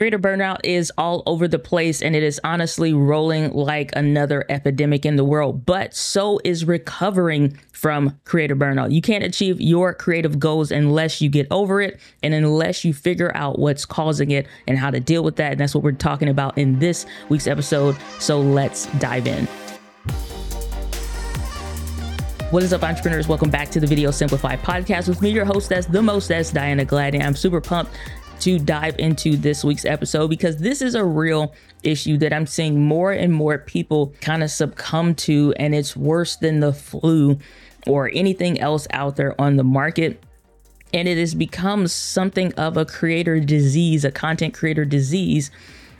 Creator burnout is all over the place and it is honestly rolling like another epidemic in the world, but so is recovering from creator burnout. You can't achieve your creative goals unless you get over it and unless you figure out what's causing it and how to deal with that. And that's what we're talking about in this week's episode. So let's dive in. What is up, entrepreneurs? Welcome back to the Video Simplified podcast with me, your host, that's the most, that's Diana Gladney. I'm super pumped to dive into this week's episode because this is a real issue that I'm seeing more and more people kind of succumb to, and it's worse than the flu or anything else out there on the market. And it has become something of a creator disease, a content creator disease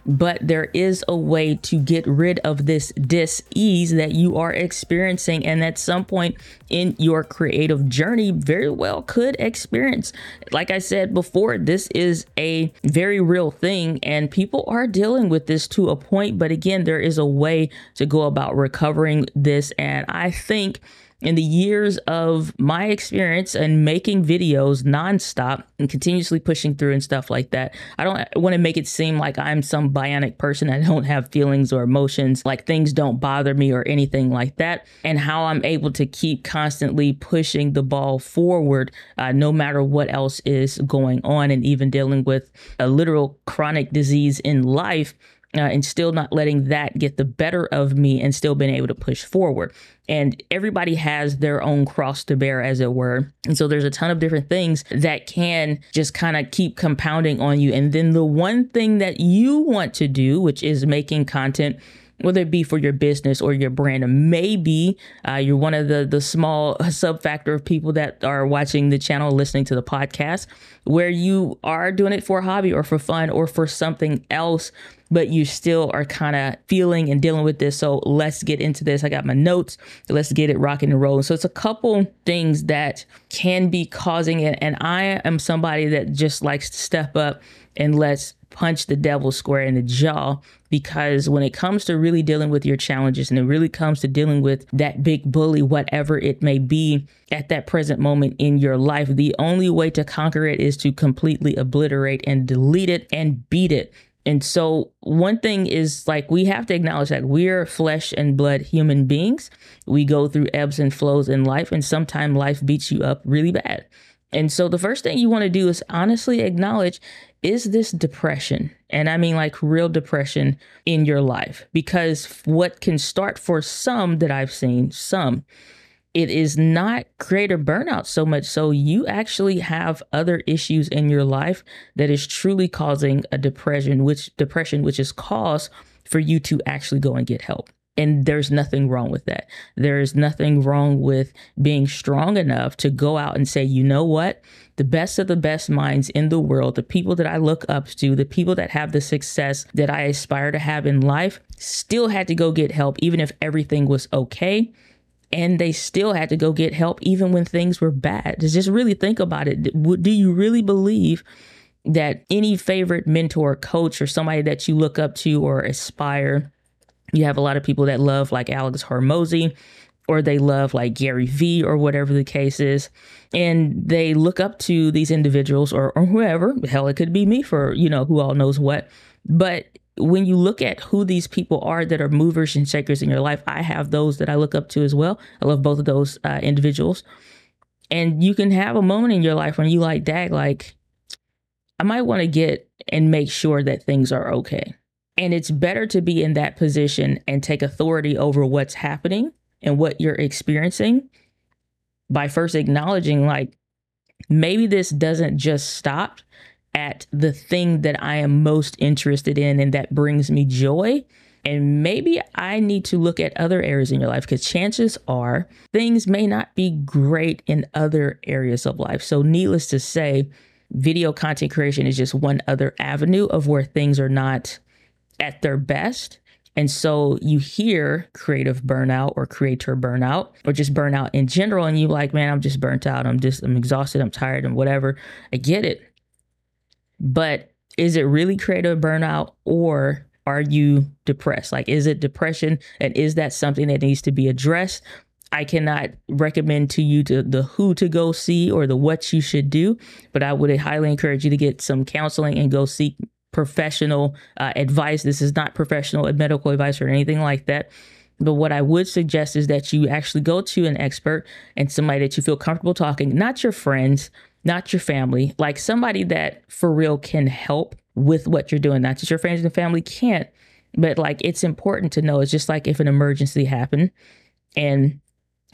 but there is a way to get rid of this dis-ease that you are experiencing and at some point in your creative journey very well could experience. Like i said before this is a very real thing and people are dealing with this to a point but again there is a way to go about recovering this. And i think in the years of my experience and making videos nonstop and continuously pushing through and stuff like that, I don't want to make it seem like I'm some bionic person. I don't have feelings or emotions, like things don't bother me or anything like that. And how I'm able to keep constantly pushing the ball forward, uh, no matter what else is going on, and even dealing with a literal chronic disease in life uh, and still not letting that get the better of me and still being able to push forward. And everybody has their own cross to bear, as it were. And so there's a ton of different things that can just kind of keep compounding on you. And then the one thing that you want to do, which is making content whether it be for your business or your brand. Maybe uh, you're one of the the small sub factor of people that are watching the channel, listening to the podcast, where you are doing it for a hobby or for fun or for something else but you still are kind of feeling and dealing with this. So let's get into this. I got my notes. Let's get it rocking and rolling. So it's a couple things that can be causing it. And I am somebody that just likes to step up and let's punch the devil square in the jaw because when it comes to really dealing with your challenges and it really comes to dealing with that big bully, whatever it may be at that present moment in your life, the only way to conquer it is to completely obliterate and delete it and beat it. And so, one thing is like we have to acknowledge that we're flesh and blood human beings. We go through ebbs and flows in life, and sometimes life beats you up really bad. And so, the first thing you want to do is honestly acknowledge is this depression? And I mean like real depression in your life. Because what can start for some that I've seen, some, it is not creator burnout so much so you actually have other issues in your life that is truly causing a depression which depression which is cause for you to actually go and get help and there's nothing wrong with that. There is nothing wrong with being strong enough to go out and say, you know what? The best of the best minds in the world, the people that I look up to, the people that have the success that I aspire to have in life, still had to go get help, even if everything was okay and they still had to go get help even when things were bad. Just really think about it. Do you really believe that any favorite mentor, coach, or somebody that you look up to or aspire? You have a lot of people that love like Alex Hormozi or they love like Gary Vee or whatever the case is. And they look up to these individuals or, or whoever, hell, it could be me for, you know, who all knows what. But when you look at who these people are that are movers and shakers in your life, I have those that I look up to as well. I love both of those uh, individuals. And you can have a moment in your life when you like, dag, like, I might want to get and make sure that things are okay. And it's better to be in that position and take authority over what's happening and what you're experiencing by first acknowledging, like, maybe this doesn't just stop at the thing that I am most interested in and that brings me joy. And maybe I need to look at other areas in your life because chances are things may not be great in other areas of life. So, needless to say, video content creation is just one other avenue of where things are not at their best. And so you hear creative burnout or creator burnout or just burnout in general, and you like, man, I'm just burnt out. I'm just, I'm exhausted. I'm tired and whatever. I get it. But is it really creative burnout or are you depressed? Like, is it depression? And is that something that needs to be addressed? I cannot recommend to you to the who to go see or the what you should do, but I would highly encourage you to get some counseling and go seek professional uh, advice. This is not professional medical advice or anything like that. But what I would suggest is that you actually go to an expert and somebody that you feel comfortable talking, not your friends, not your family, like somebody that for real can help with what you're doing. Not just your friends and family can't, but like it's important to know. It's just like if an emergency happened and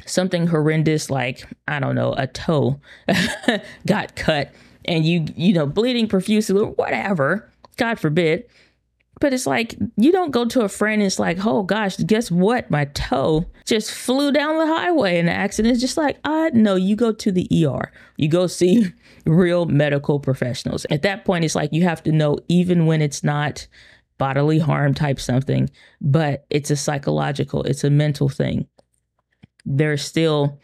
something horrendous like I don't know, a toe got cut and you you know bleeding profusely or whatever, God forbid, but it's like you don't go to a friend it's like, oh gosh, guess what? My toe just flew down the highway in an accident. It's just like, uh no, you go to the ER. You go see real medical professionals. At that point, it's like you have to know, even when it's not bodily harm type something, but it's a psychological, it's a mental thing. There's still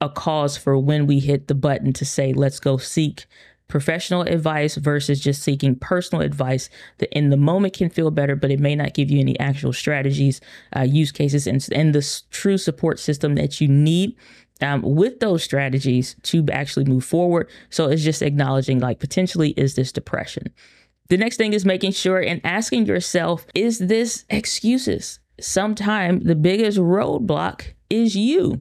a cause for when we hit the button to say, let's go seek professional advice versus just seeking personal advice that in the moment can feel better, but it may not give you any actual strategies, uh, use cases, and, and the true support system that you need um, with those strategies to actually move forward. So it's just acknowledging like potentially is this depression. The next thing is making sure and asking yourself, is this excuses? Sometimes the biggest roadblock is you.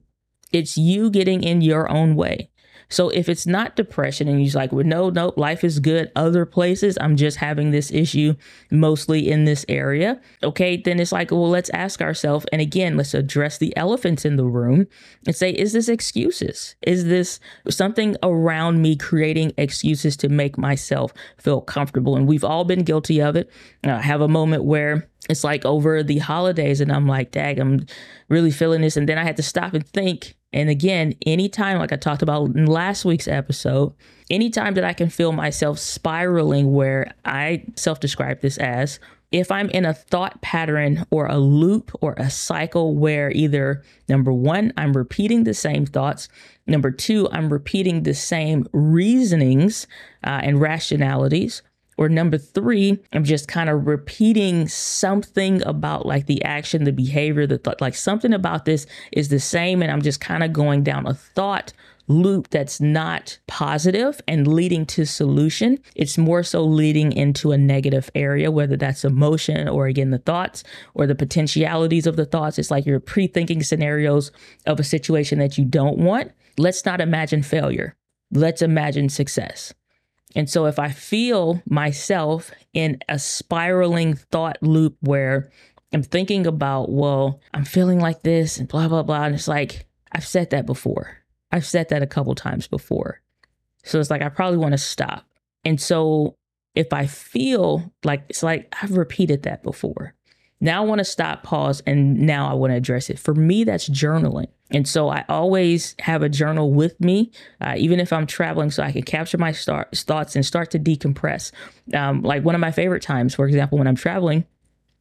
It's you getting in your own way. So if it's not depression and you're like, well, no, no, life is good other places, I'm just having this issue mostly in this area. Okay, then it's like, well, let's ask ourselves, and again, let's address the elephants in the room and say, is this excuses? Is this something around me creating excuses to make myself feel comfortable? And we've all been guilty of it. I have a moment where it's like over the holidays and I'm like, dag, I'm really feeling this. And then I had to stop and think and again, anytime, like I talked about in last week's episode, anytime that I can feel myself spiraling, where I self describe this as if I'm in a thought pattern or a loop or a cycle where either number one, I'm repeating the same thoughts, number two, I'm repeating the same reasonings uh, and rationalities, or number three, I'm just kind of repeating something about like the action, the behavior, the thought, like something about this is the same. And I'm just kind of going down a thought loop that's not positive and leading to solution. It's more so leading into a negative area, whether that's emotion or again the thoughts or the potentialities of the thoughts. It's like you're pre-thinking scenarios of a situation that you don't want. Let's not imagine failure. Let's imagine success. And so if I feel myself in a spiraling thought loop where I'm thinking about, well, I'm feeling like this and blah, blah, blah. And it's like, I've said that before. I've said that a couple times before. So it's like, I probably want to stop. And so if I feel like it's like I've repeated that before, now I want to stop, pause, and now I want to address it. For me, that's journaling. And so I always have a journal with me, uh, even if I'm traveling, so I can capture my start, thoughts and start to decompress. Um, like one of my favorite times, for example, when I'm traveling,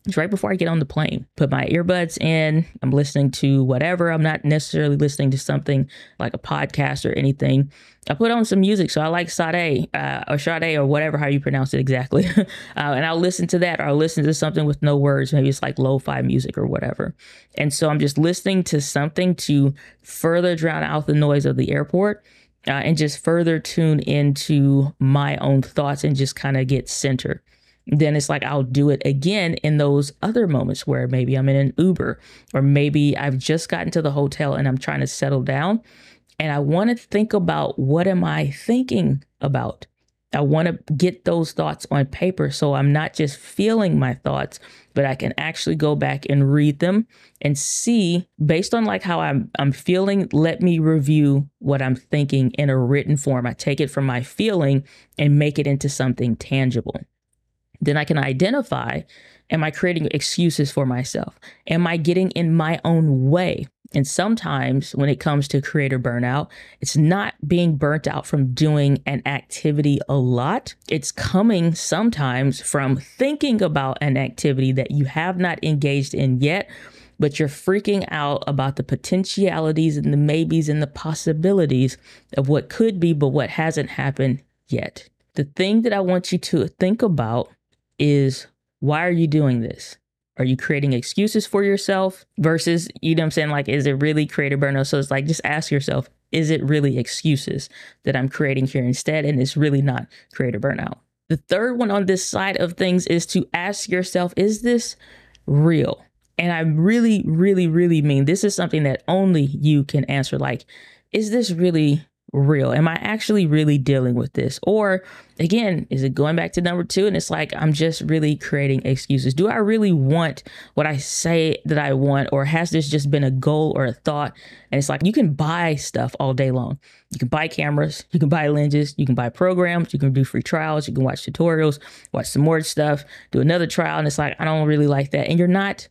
it's right before I get on the plane. Put my earbuds in. I'm listening to whatever. I'm not necessarily listening to something like a podcast or anything. I put on some music. So I like Sade uh, or Sade or whatever, how you pronounce it exactly. uh, and I'll listen to that or I'll listen to something with no words. Maybe it's like lo fi music or whatever. And so I'm just listening to something to further drown out the noise of the airport. Uh, and just further tune into my own thoughts and just kind of get centered then it's like I'll do it again in those other moments where maybe I'm in an Uber or maybe I've just gotten to the hotel and I'm trying to settle down and I want to think about what am I thinking about? I want to get those thoughts on paper so I'm not just feeling my thoughts, but I can actually go back and read them and see based on like how I'm I'm feeling, let me review what I'm thinking in a written form. I take it from my feeling and make it into something tangible then I can identify am I creating excuses for myself? Am I getting in my own way? And sometimes when it comes to creator burnout, it's not being burnt out from doing an activity a lot. It's coming sometimes from thinking about an activity that you have not engaged in yet, but you're freaking out about the potentialities and the maybes and the possibilities of what could be, but what hasn't happened yet. The thing that I want you to think about is why are you doing this? Are you creating excuses for yourself versus, you know I'm saying? Like, is it really creative burnout? So it's like, just ask yourself, is it really excuses that I'm creating here instead? And it's really not creative burnout. The third one on this side of things is to ask yourself, is this real? And I really, really, really mean this is something that only you can answer. Like, is this really real? Am I actually really dealing with this? Or again, is it going back to number two? And it's like, I'm just really creating excuses. Do I really want what I say that I want? Or has this just been a goal or a thought? And it's like, you can buy stuff all day long. You can buy cameras, you can buy lenses, you can buy programs, you can do free trials, you can watch tutorials, watch some more stuff, do another trial. And it's like, I don't really like that. And you're not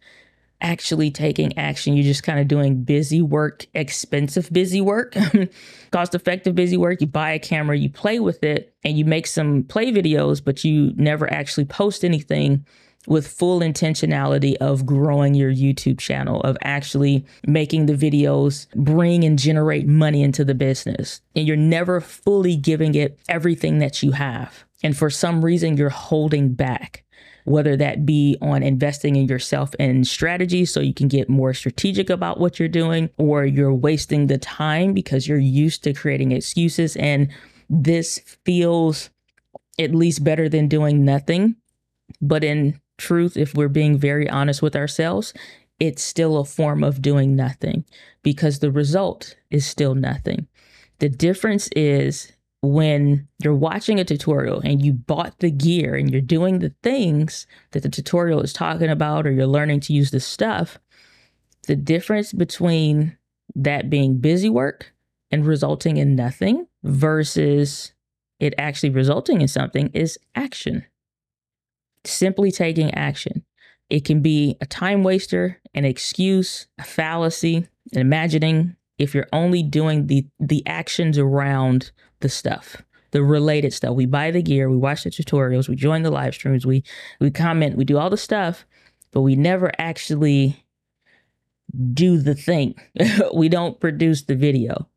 actually taking action. You're just kind of doing busy work, expensive busy work, cost effective busy work. You buy a camera, you play with it, and you make some play videos, but you never actually post anything with full intentionality of growing your YouTube channel, of actually making the videos bring and generate money into the business. And you're never fully giving it everything that you have. And for some reason, you're holding back whether that be on investing in yourself and strategy so you can get more strategic about what you're doing, or you're wasting the time because you're used to creating excuses. And this feels at least better than doing nothing. But in truth, if we're being very honest with ourselves, it's still a form of doing nothing because the result is still nothing. The difference is when you're watching a tutorial and you bought the gear and you're doing the things that the tutorial is talking about or you're learning to use the stuff, the difference between that being busy work and resulting in nothing versus it actually resulting in something is action. Simply taking action. It can be a time waster, an excuse, a fallacy, an imagining if you're only doing the the actions around the stuff the related stuff. We buy the gear we watch the tutorials we join the live streams we we comment we do all the stuff but we never actually do the thing. We don't produce the video.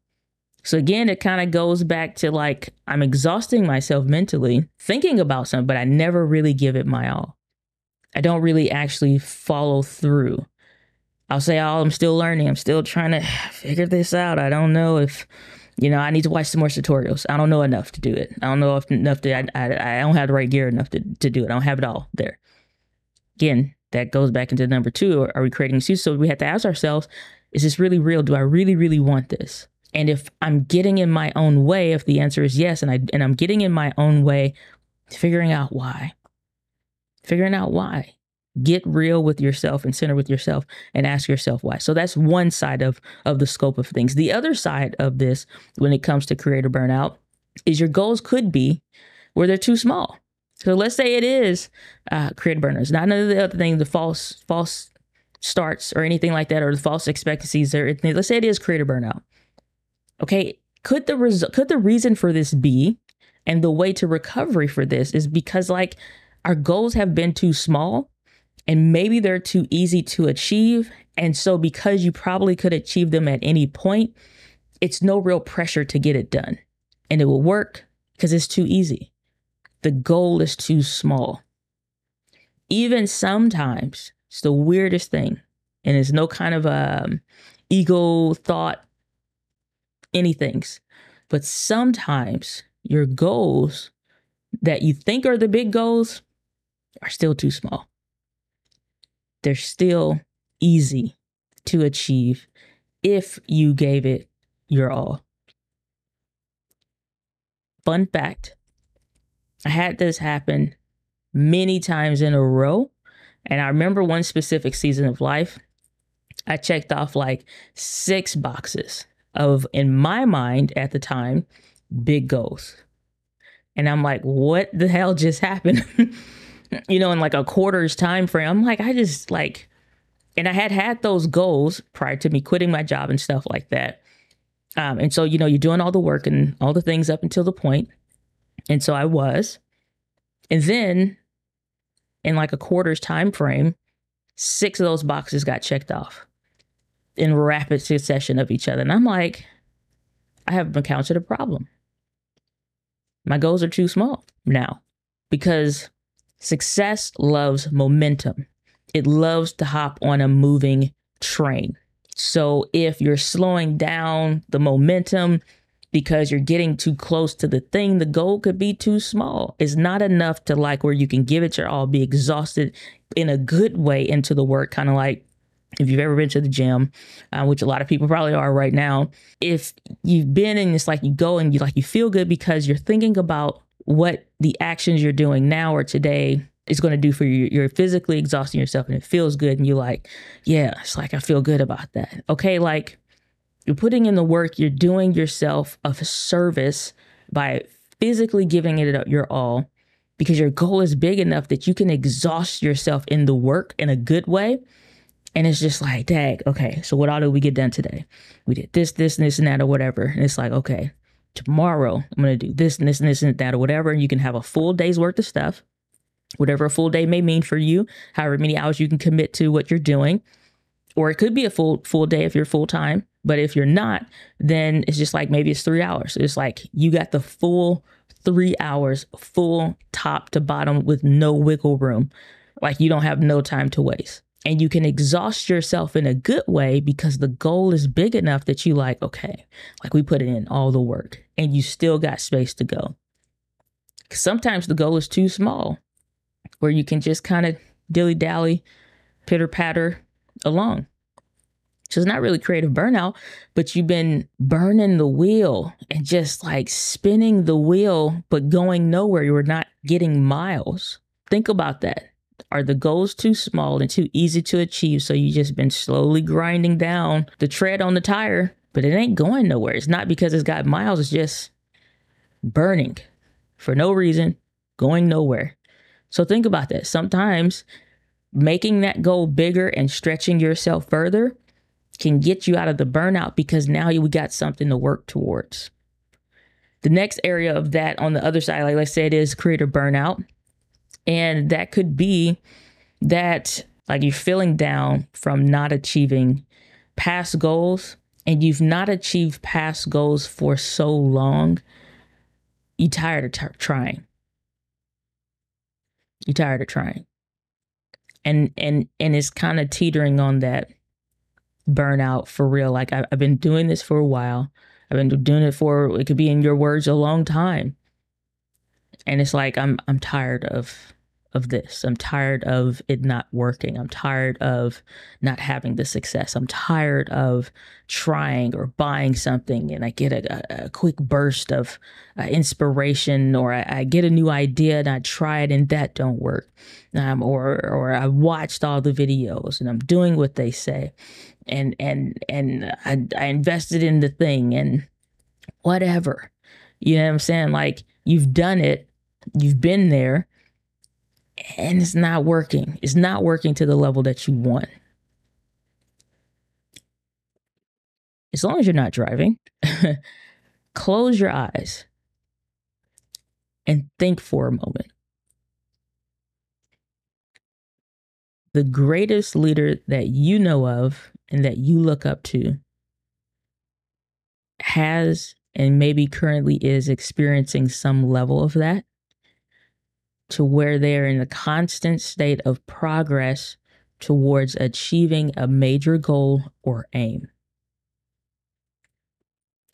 So again it kind of goes back to like i'm exhausting myself mentally thinking about something but i never really give it my all. I don't really actually follow through. I'll say, oh, I'm still learning. I'm still trying to figure this out. I don't know if, you know, I need to watch some more tutorials. I don't know enough to do it. I don't know if enough to, I, I, I don't have the right gear enough to, to do it. I don't have it all there. Again, that goes back into number two. Are we creating excuses? So we have to ask ourselves, is this really real? Do I really, really want this? And if I'm getting in my own way, if the answer is yes, and I and I'm getting in my own way, figuring out why. Figuring out why get real with yourself and center with yourself and ask yourself why. So that's one side of of the scope of things. The other side of this when it comes to creator burnout is your goals could be where they're too small. So let's say it is uh, creator burners. Not none of the other the false false starts or anything like that or the false expectancies let's say it is creator burnout. Okay could the result could the reason for this be and the way to recovery for this is because like our goals have been too small and maybe they're too easy to achieve. And so, because you probably could achieve them at any point, it's no real pressure to get it done. And it will work because it's too easy. The goal is too small. Even sometimes, it's the weirdest thing. And it's no kind of um, ego thought, anything's. But sometimes your goals that you think are the big goals are still too small they're still easy to achieve if you gave it your all. Fun fact I had this happen many times in a row. And I remember one specific season of life, I checked off like six boxes of, in my mind at the time, big goals. And I'm like, what the hell just happened? you know, in like a quarter's time frame. I'm like, I just like, and I had had those goals prior to me quitting my job and stuff like that. Um, and so, you know, you're doing all the work and all the things up until the point. And so I was. And then in like a quarter's time frame, six of those boxes got checked off in rapid succession of each other. And I'm like, I have encountered a problem. My goals are too small now because Success loves momentum. It loves to hop on a moving train. So if you're slowing down the momentum, because you're getting too close to the thing. The goal could be too small. It's not enough to like where you can give it your all, be exhausted in a good way into the work, kind of like if you've ever been to the gym, uh, which a lot of people probably are right now, if you've been and it's like you go and you like you feel good because you're thinking about what the actions you're doing now or today is going to do for you. You're physically exhausting yourself and it feels good. And you're like, yeah, it's like I feel good about that. Okay. Like you're putting in the work, you're doing yourself a service by physically giving it your all because your goal is big enough that you can exhaust yourself in the work in a good way. And it's just like, dang, okay, so what all did we get done today? We did this, this, and this, and that, or whatever. And it's like, okay, tomorrow I'm going to do this and this and this and that, or whatever. And you can have a full day's worth of stuff, whatever a full day may mean for you, however many hours you can commit to what you're doing. Or it could be a full full day if you're full time. But if you're not, then it's just like maybe it's three hours. It's like you got the full three hours, full top to bottom with no wiggle room. Like you don't have no time to waste. And you can exhaust yourself in a good way because the goal is big enough that you like, okay, like we put in all the work and you still got space to go. Sometimes the goal is too small where you can just kind of dilly dally, pitter patter along. So it's not really creative burnout, but you've been burning the wheel and just like spinning the wheel, but going nowhere. You're not getting miles. Think about that. Are the goals too small and too easy to achieve? So you just been slowly grinding down the tread on the tire, but it ain't going nowhere. It's not because it's got miles, it's just burning for no reason, going nowhere. So think about that. Sometimes making that goal bigger and stretching yourself further can get you out of the burnout because now you got something to work towards. The next area of that on the other side, like I said, is creator burnout. And that could be that like you're feeling down from not achieving past goals and you've not achieved past goals for so long, you're tired of t- trying. You're tired of trying. And and and it's kind of teetering on that burnout for real. Like I, I've been doing this for a while. I've been doing it for it could be in your words a long time. And it's like I'm I'm tired of of this. I'm tired of it not working. I'm tired of not having the success. I'm tired of trying or buying something and I get a, a quick burst of uh, inspiration or I, I, get a new idea and I try it and that don't work. Um, or or I watched all the videos and I'm doing what they say and and and I, I invested in the thing and whatever. You know what I'm saying? Like you've done it, you've been there, and it's not working. It's not working to the level that you want. As long as you're not driving, close your eyes and think for a moment. The greatest leader that you know of and that you look up to has and maybe currently is experiencing some level of that to where they're in a constant state of progress towards achieving a major goal or aim.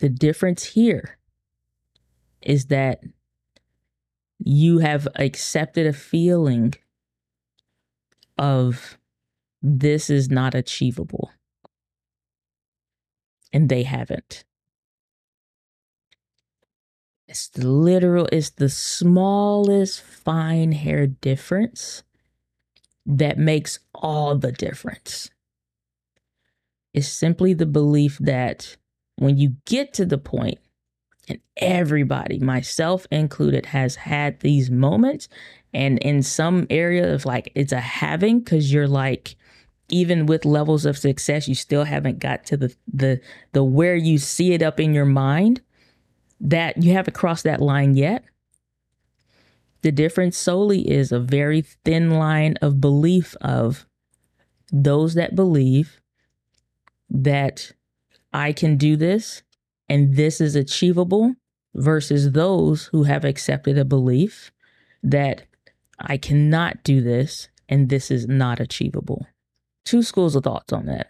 The difference here is that you have accepted a feeling of this is not achievable and they haven't. It's the literal, it's the smallest fine hair difference that makes all the difference. It's simply the belief that when you get to the point, and everybody, myself included, has had these moments, and in some area of like it's a having because you're like, even with levels of success, you still haven't got to the the the where you see it up in your mind that you haven't crossed that line yet. The difference solely is a very thin line of belief of those that believe that I can do this and this is achievable versus those who have accepted a belief that I cannot do this and this is not achievable two schools of thoughts on that.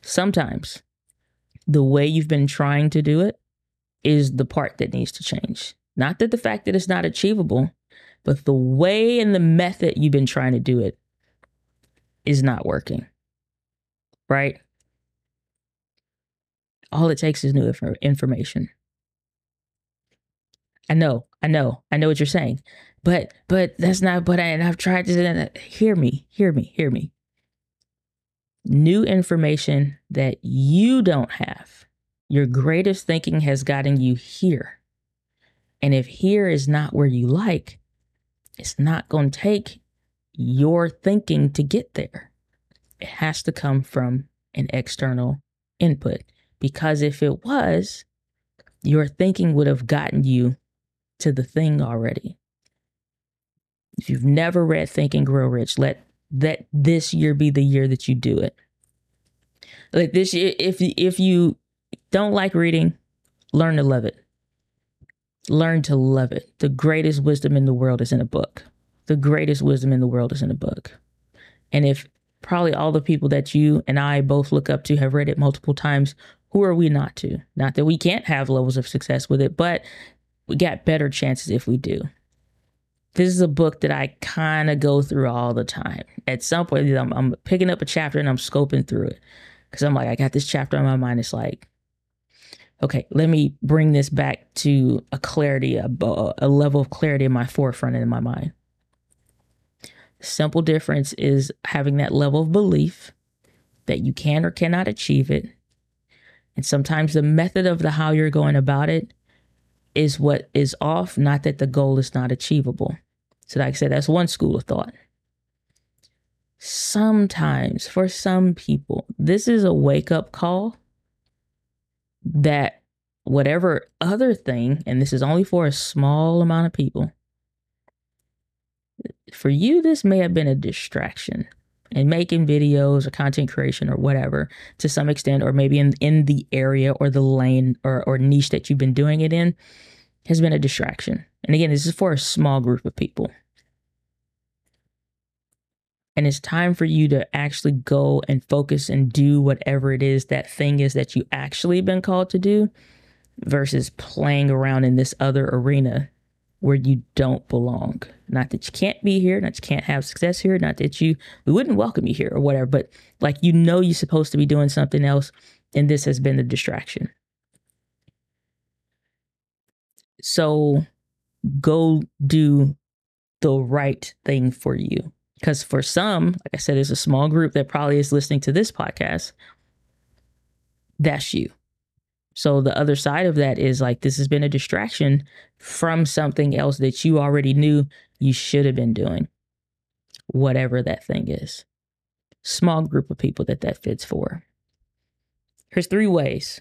Sometimes the way you've been trying to do it is the part that needs to change. Not that the fact that it's not achievable, but the way and the method you've been trying to do it is not working. Right? All it takes is new information. I know, I know, I know what you're saying, but but that's not. But I, and I've tried to hear me, hear me, hear me. New information that you don't have. Your greatest thinking has gotten you here, and if here is not where you like, it's not going to take your thinking to get there. It has to come from an external input because if it was, your thinking would have gotten you to the thing already. If you've never read Think and Grow Rich, let let this year be the year that you do it. Like this year, if if you don't like reading, learn to love it. Learn to love it. The greatest wisdom in the world is in a book. The greatest wisdom in the world is in a book. And if probably all the people that you and I both look up to have read it multiple times, who are we not to? Not that we can't have levels of success with it, but we got better chances if we do. This is a book that I kind of go through all the time. At some point, I'm, I'm picking up a chapter and I'm scoping through it because I'm like, I got this chapter on my mind. It's like, okay, let me bring this back to a clarity, a, a level of clarity in my forefront and in my mind. Simple difference is having that level of belief that you can or cannot achieve it. And sometimes the method of the how you're going about it is what is off, not that the goal is not achievable. So, like I said, that's one school of thought. Sometimes, for some people, this is a wake up call that whatever other thing, and this is only for a small amount of people, for you, this may have been a distraction and making videos or content creation or whatever to some extent, or maybe in, in the area or the lane or, or niche that you've been doing it in, has been a distraction. And again, this is for a small group of people. And it's time for you to actually go and focus and do whatever it is that thing is that you actually been called to do versus playing around in this other arena where you don't belong. Not that you can't be here, not that you can't have success here, not that you we wouldn't welcome you here or whatever, but like you know you're supposed to be doing something else and this has been the distraction. So go do the right thing for you. Because for some, like I said, there's a small group that probably is listening to this podcast. That's you. So the other side of that is like this has been a distraction from something else that you already knew you should have been doing, whatever that thing is. Small group of people that that fits for. Here's three ways.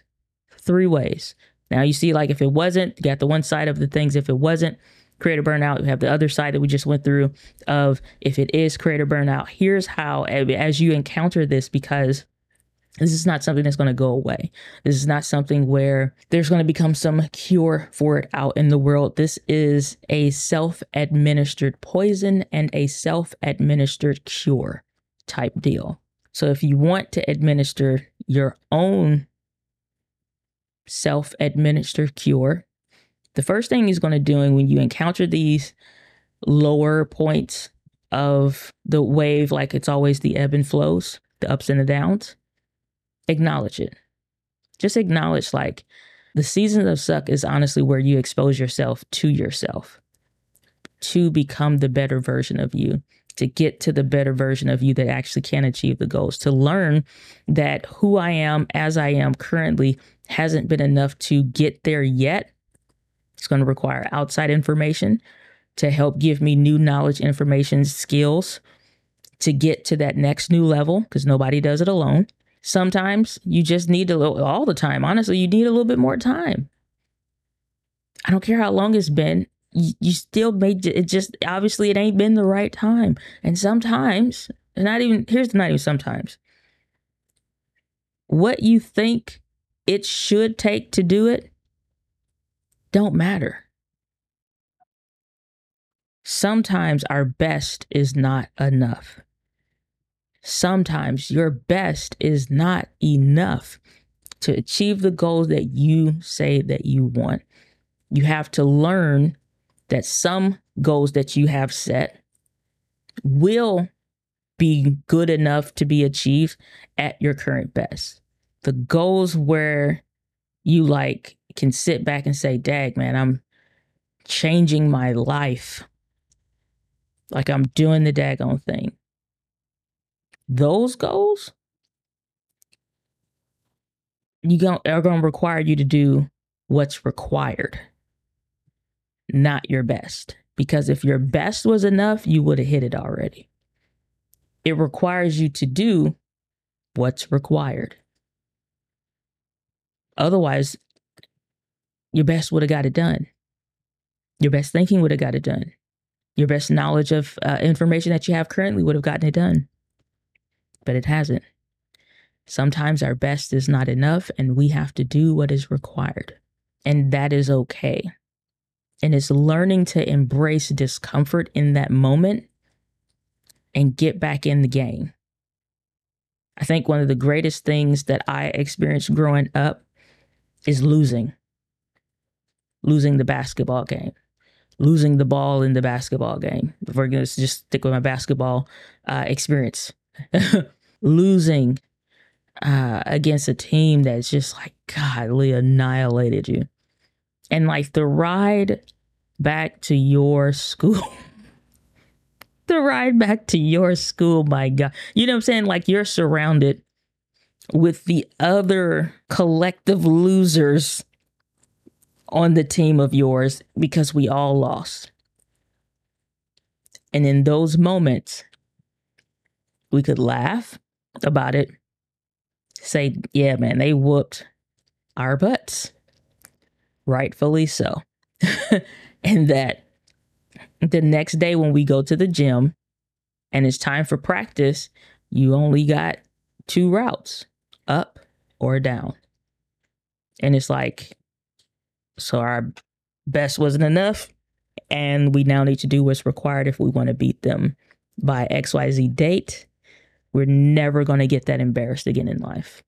Three ways. Now you see, like if it wasn't, you got the one side of the things. If it wasn't creator burnout, we have the other side that we just went through of if it is creator burnout. Here's how, as you encounter this, because this is not something that's going to go away. This is not something where there's going to become some cure for it out in the world. This is a self administered poison and a self administered cure type deal. So if you want to administer your own self administered cure, the first thing he's going to doing when you encounter these lower points of the wave, like it's always the ebb and flows, the ups and the downs acknowledge it. Just acknowledge like the seasons of suck is honestly where you expose yourself to yourself to become the better version of you, to get to the better version of you that actually can achieve the goals, to learn that who I am as I am currently hasn't been enough to get there yet. It's going to require outside information to help give me new knowledge, information, skills to get to that next new level because nobody does it alone. Sometimes you just need a little, all the time, honestly, you need a little bit more time. I don't care how long it's been. You, you still made it just, obviously, it ain't been the right time. And sometimes, not even, here's the not even sometimes, what you think it should take to do it don't matter. Sometimes our best is not enough sometimes your best is not enough. to achieve the goals that you say that you want, you have to learn that some goals that you have set will be good enough to be achieved at your current best. The goals where you like can sit back and say, Dag, man, I'm changing my life. Like I'm doing the daggone thing. Those goals you going are going to require you to do what's required, not your best. Because if your best was enough, you would have hit it already. It requires you to do what's required. Otherwise, your best would have got it done. Your best thinking would have got it done. Your best knowledge of uh, information that you have currently would have gotten it done. But it hasn't. Sometimes our best is not enough and we have to do what is required. And that is okay. And it's learning to embrace discomfort in that moment and get back in the game. I think one of the greatest things that I experienced growing up is losing. Losing the basketball game, losing the ball in the basketball game. If we're going to just stick with my basketball uh, experience, losing uh, against a team that's just like godly annihilated you. And like the ride back to your school. the ride back to your school, my God. You know what I'm saying? Like you're surrounded with the other collective losers on the team of yours because we all lost. And in those moments, we could laugh about it say, yeah, man, they whooped our butts. Rightfully so. and that the next day when we go to the gym and it's time for practice, you only got two routes or down. And it's like, so our best wasn't enough. And we now need to do what's required if we want to beat them by XYZ date. We're never going to get that embarrassed again in life.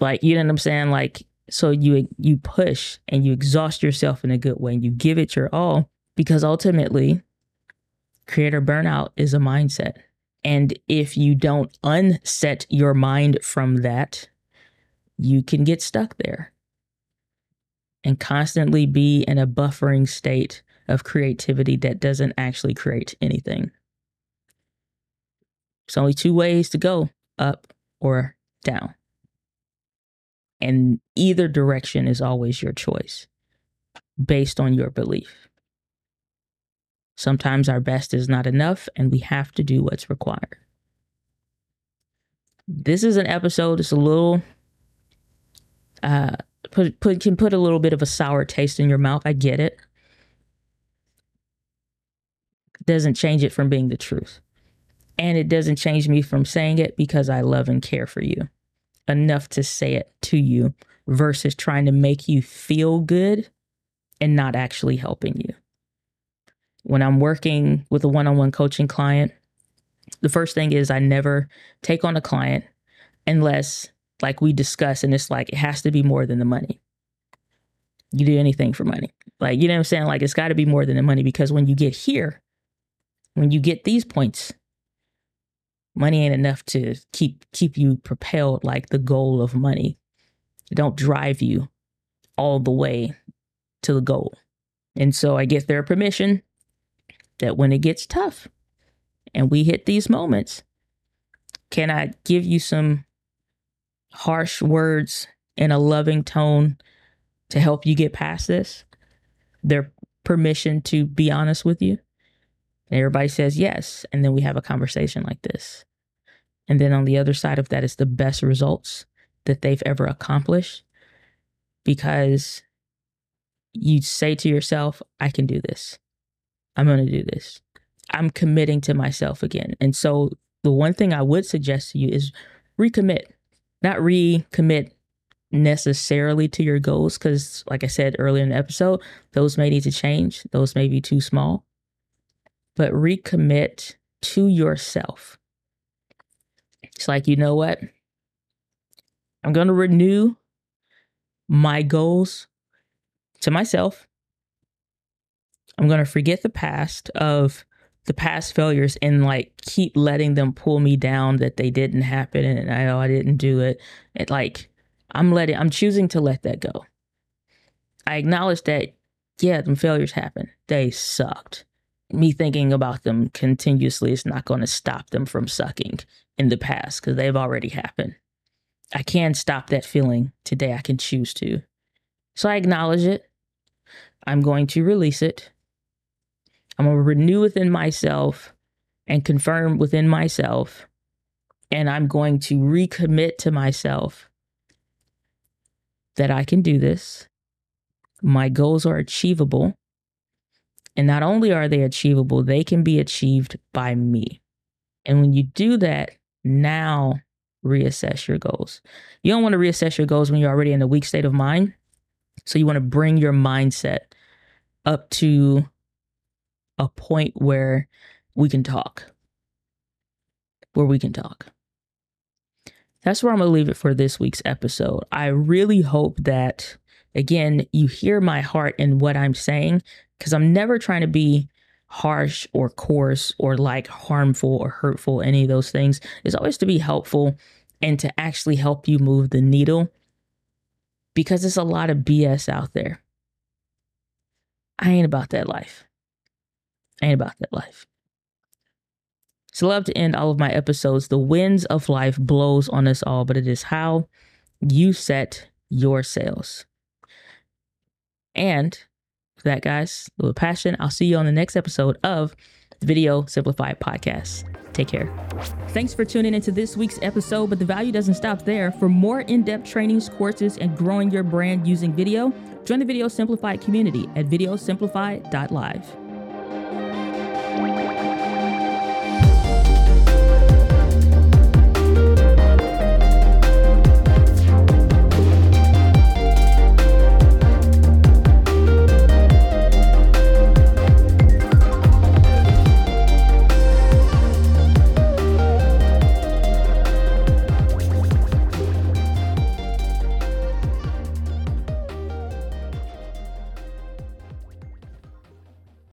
Like, you know what I'm saying? Like, so you you push and you exhaust yourself in a good way and you give it your all because ultimately creator burnout is a mindset. And if you don't unset your mind from that, you can get stuck there and constantly be in a buffering state of creativity that doesn't actually create anything. There's only two ways to go up or down. And either direction is always your choice based on your belief. Sometimes our best is not enough and we have to do what's required. This is an episode that's a little uh put put can put a little bit of a sour taste in your mouth. I get it. Doesn't change it from being the truth. And it doesn't change me from saying it because I love and care for you enough to say it to you versus trying to make you feel good and not actually helping you. When I'm working with a one on one coaching client, the first thing is I never take on a client unless, like we discuss, and it's like it has to be more than the money. You do anything for money. Like, you know what I'm saying? Like, it's got to be more than the money because when you get here, when you get these points, money ain't enough to keep keep you propelled like the goal of money. It don't drive you all the way to the goal. And so I get their permission that when it gets tough and we hit these moments, can I give you some harsh words in a loving tone to help you get past this? Their permission to be honest with you? And everybody says yes. And then we have a conversation like this. And then on the other side of that is the best results that they've ever accomplished because you say to yourself, I can do this. I'm going to do this. I'm committing to myself again. And so the one thing I would suggest to you is recommit, not recommit necessarily to your goals because like i said earlier in the episode those may need to change those may be too small but recommit to yourself. It's like, you know what? I'm going to renew my goals to myself. I'm going to forget the past of the past failures and like keep letting them pull me down that they didn't happen and I know I didn't do it. It like I'm letting I'm choosing to let that go. I acknowledge that yeah, them failures happen. They sucked. Me thinking about them continuously is not going to stop them from sucking in the past because they've already happened. I can stop that feeling today. I can choose to. So I acknowledge it. I'm going to release it. I'm going to renew within myself and confirm within myself. And I'm going to recommit to myself that I can do this. My goals are achievable. And not only are they achievable, they can be achieved by me. And when you do that, now reassess your goals. You don't want to reassess your goals when you're already in a weak state of mind. So you want to bring your mindset up to a point where we can talk. Where we can talk. That's where I'm going to leave it for this week's episode. I really hope that, again, you hear my heart in what I'm saying, because I'm never trying to be harsh or coarse or like harmful or hurtful, any of those things. It's always to be helpful and to actually help you move the needle because there's a lot of BS out there. I ain't about that life. Ain't about that life. So love to end all of my episodes. The winds of life blows on us all, but it is how you set your sails. And for that, guys, with passion, I'll see you on the next episode of the Video Simplified Podcast. Take care. Thanks for tuning into this week's episode, but the value doesn't stop there. For more in depth trainings, courses, and growing your brand using video, join the Video Simplified community at videosimplified.live.